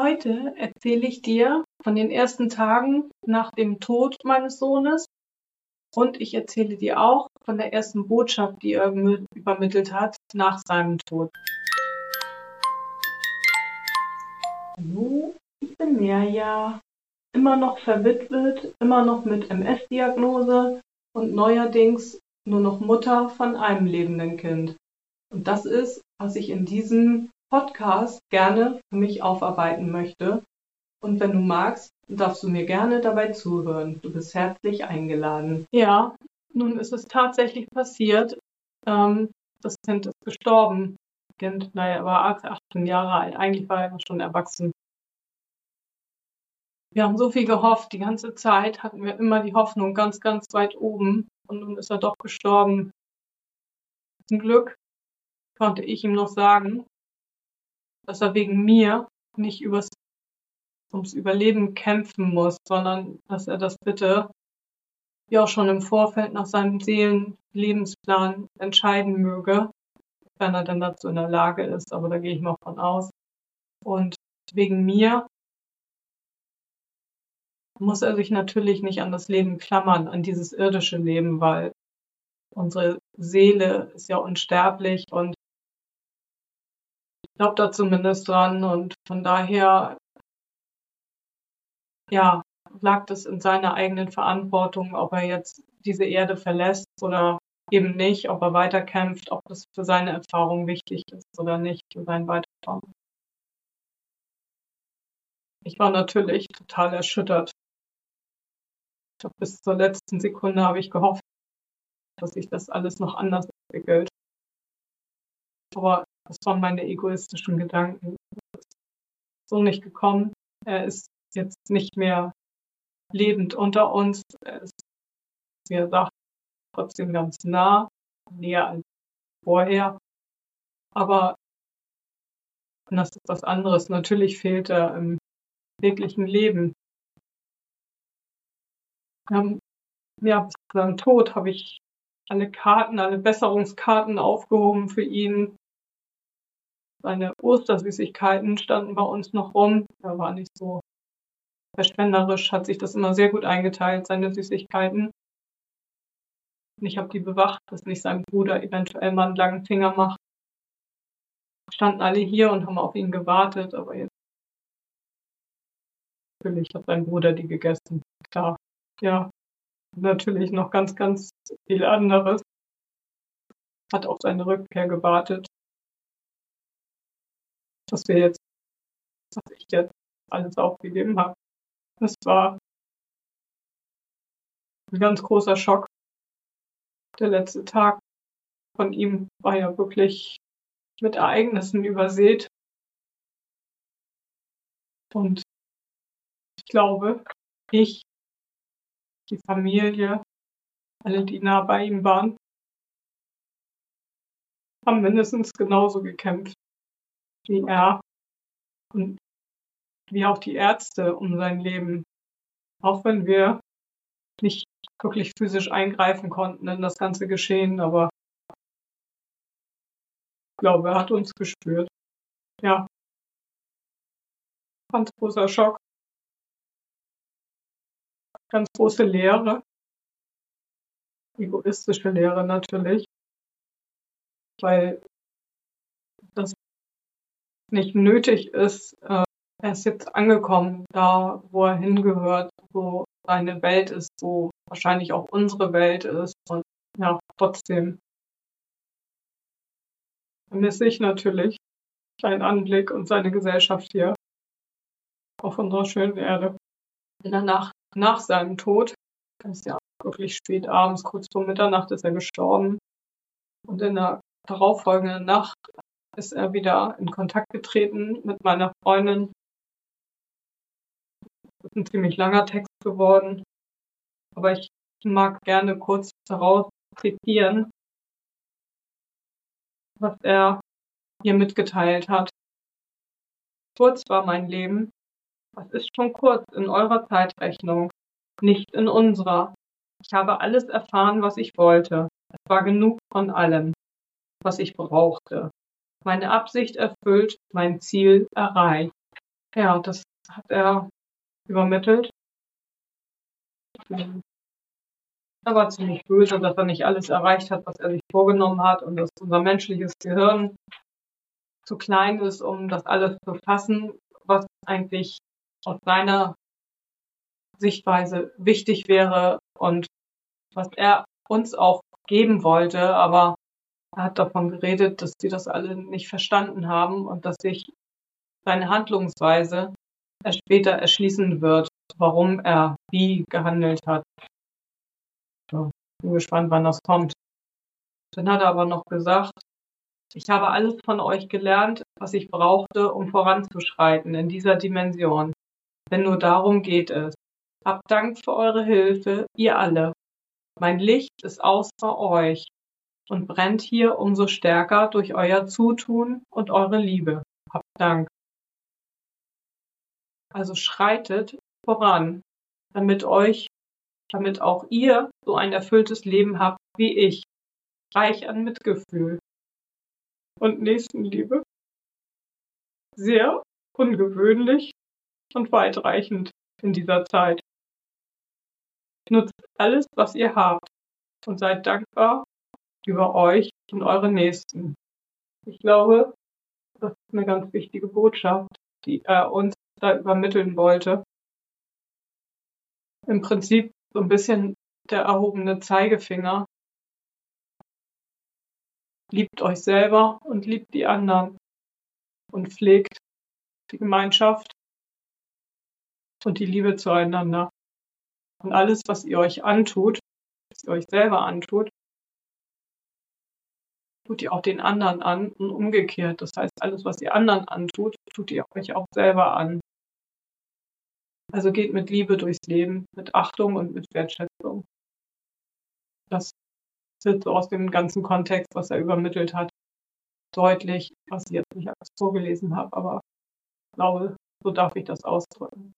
Heute erzähle ich dir von den ersten Tagen nach dem Tod meines Sohnes und ich erzähle dir auch von der ersten Botschaft, die er übermittelt hat nach seinem Tod. Hallo, ich bin Mirja, immer noch verwitwet, immer noch mit MS-Diagnose und neuerdings nur noch Mutter von einem lebenden Kind. Und das ist, was ich in diesem Podcast gerne für mich aufarbeiten möchte. Und wenn du magst, darfst du mir gerne dabei zuhören. Du bist herzlich eingeladen. Ja, nun ist es tatsächlich passiert. Ähm, das Kind ist gestorben. Das Kind, naja, war 18 Jahre alt. Eigentlich war er schon erwachsen. Wir haben so viel gehofft. Die ganze Zeit hatten wir immer die Hoffnung ganz, ganz weit oben. Und nun ist er doch gestorben. Zum Glück konnte ich ihm noch sagen, dass er wegen mir nicht übers, ums Überleben kämpfen muss, sondern dass er das bitte ja auch schon im Vorfeld nach seinem Seelenlebensplan entscheiden möge, wenn er denn dazu in der Lage ist. Aber da gehe ich mal von aus. Und wegen mir muss er sich natürlich nicht an das Leben klammern, an dieses irdische Leben, weil unsere Seele ist ja unsterblich und glaube da zumindest dran und von daher, ja, lag das in seiner eigenen Verantwortung, ob er jetzt diese Erde verlässt oder eben nicht, ob er weiterkämpft, ob das für seine Erfahrung wichtig ist oder nicht, für sein Weiterkommen. Ich war natürlich total erschüttert. Bis zur letzten Sekunde habe ich gehofft, dass sich das alles noch anders entwickelt. Aber das waren meine egoistischen Gedanken. Das ist so nicht gekommen. Er ist jetzt nicht mehr lebend unter uns. Er ist, wie er sagt, trotzdem ganz nah, näher als vorher. Aber das ist was anderes. Natürlich fehlt er im wirklichen Leben. Ja, bis zu seinem Tod habe ich alle Karten, alle Besserungskarten aufgehoben für ihn. Seine Ostersüßigkeiten standen bei uns noch rum. Er war nicht so verschwenderisch, hat sich das immer sehr gut eingeteilt, seine Süßigkeiten. Und ich habe die bewacht, dass nicht sein Bruder eventuell mal einen langen Finger macht. Standen alle hier und haben auf ihn gewartet, aber jetzt natürlich hat sein Bruder die gegessen. Klar, ja, natürlich noch ganz, ganz viel anderes. Hat auf seine Rückkehr gewartet dass wir jetzt, dass ich jetzt alles aufgegeben habe. Das war ein ganz großer Schock. Der letzte Tag von ihm war ja wirklich mit Ereignissen übersät. Und ich glaube, ich, die Familie, alle, die nah bei ihm waren, haben mindestens genauso gekämpft wie er und wie auch die Ärzte um sein Leben. Auch wenn wir nicht wirklich physisch eingreifen konnten in das ganze Geschehen, aber ich glaube, er hat uns gespürt. Ja. Ganz großer Schock. Ganz große Lehre. Egoistische Lehre natürlich. Weil nicht nötig ist. Äh, er ist jetzt angekommen, da wo er hingehört, wo seine Welt ist, wo wahrscheinlich auch unsere Welt ist. Und ja, trotzdem vermisse ich natürlich seinen Anblick und seine Gesellschaft hier auf unserer schönen Erde. In der Nacht nach seinem Tod, ist ja wirklich spät abends, kurz vor Mitternacht ist er gestorben. Und in der darauffolgenden Nacht ist er wieder in Kontakt getreten mit meiner Freundin. Das ist ein ziemlich langer Text geworden, aber ich mag gerne kurz daraus zitieren, was er hier mitgeteilt hat. Kurz war mein Leben. Was ist schon kurz in eurer Zeitrechnung, nicht in unserer. Ich habe alles erfahren, was ich wollte. Es war genug von allem, was ich brauchte meine Absicht erfüllt, mein Ziel erreicht. ja, das hat er übermittelt. Er war ziemlich böse, dass er nicht alles erreicht hat, was er sich vorgenommen hat und dass unser menschliches Gehirn zu klein ist, um das alles zu fassen, was eigentlich aus seiner Sichtweise wichtig wäre und was er uns auch geben wollte, aber er hat davon geredet, dass sie das alle nicht verstanden haben und dass sich seine Handlungsweise erst später erschließen wird, warum er wie gehandelt hat. So, bin gespannt, wann das kommt. Dann hat er aber noch gesagt, ich habe alles von euch gelernt, was ich brauchte, um voranzuschreiten in dieser Dimension. Denn nur darum geht es. Habt Dank für eure Hilfe, ihr alle. Mein Licht ist außer euch und brennt hier umso stärker durch euer Zutun und eure Liebe. Habt Dank. Also schreitet voran, damit euch, damit auch ihr so ein erfülltes Leben habt wie ich, reich an Mitgefühl und Nächstenliebe. Sehr ungewöhnlich und weitreichend in dieser Zeit. Nutzt alles, was ihr habt und seid dankbar über euch und eure Nächsten. Ich glaube, das ist eine ganz wichtige Botschaft, die er uns da übermitteln wollte. Im Prinzip so ein bisschen der erhobene Zeigefinger. Liebt euch selber und liebt die anderen und pflegt die Gemeinschaft und die Liebe zueinander. Und alles, was ihr euch antut, was ihr euch selber antut, tut ihr auch den anderen an und umgekehrt. Das heißt, alles, was ihr anderen antut, tut ihr euch auch selber an. Also geht mit Liebe durchs Leben, mit Achtung und mit Wertschätzung. Das wird so aus dem ganzen Kontext, was er übermittelt hat, deutlich, was ich jetzt nicht alles vorgelesen habe, aber ich glaube, so darf ich das ausdrücken.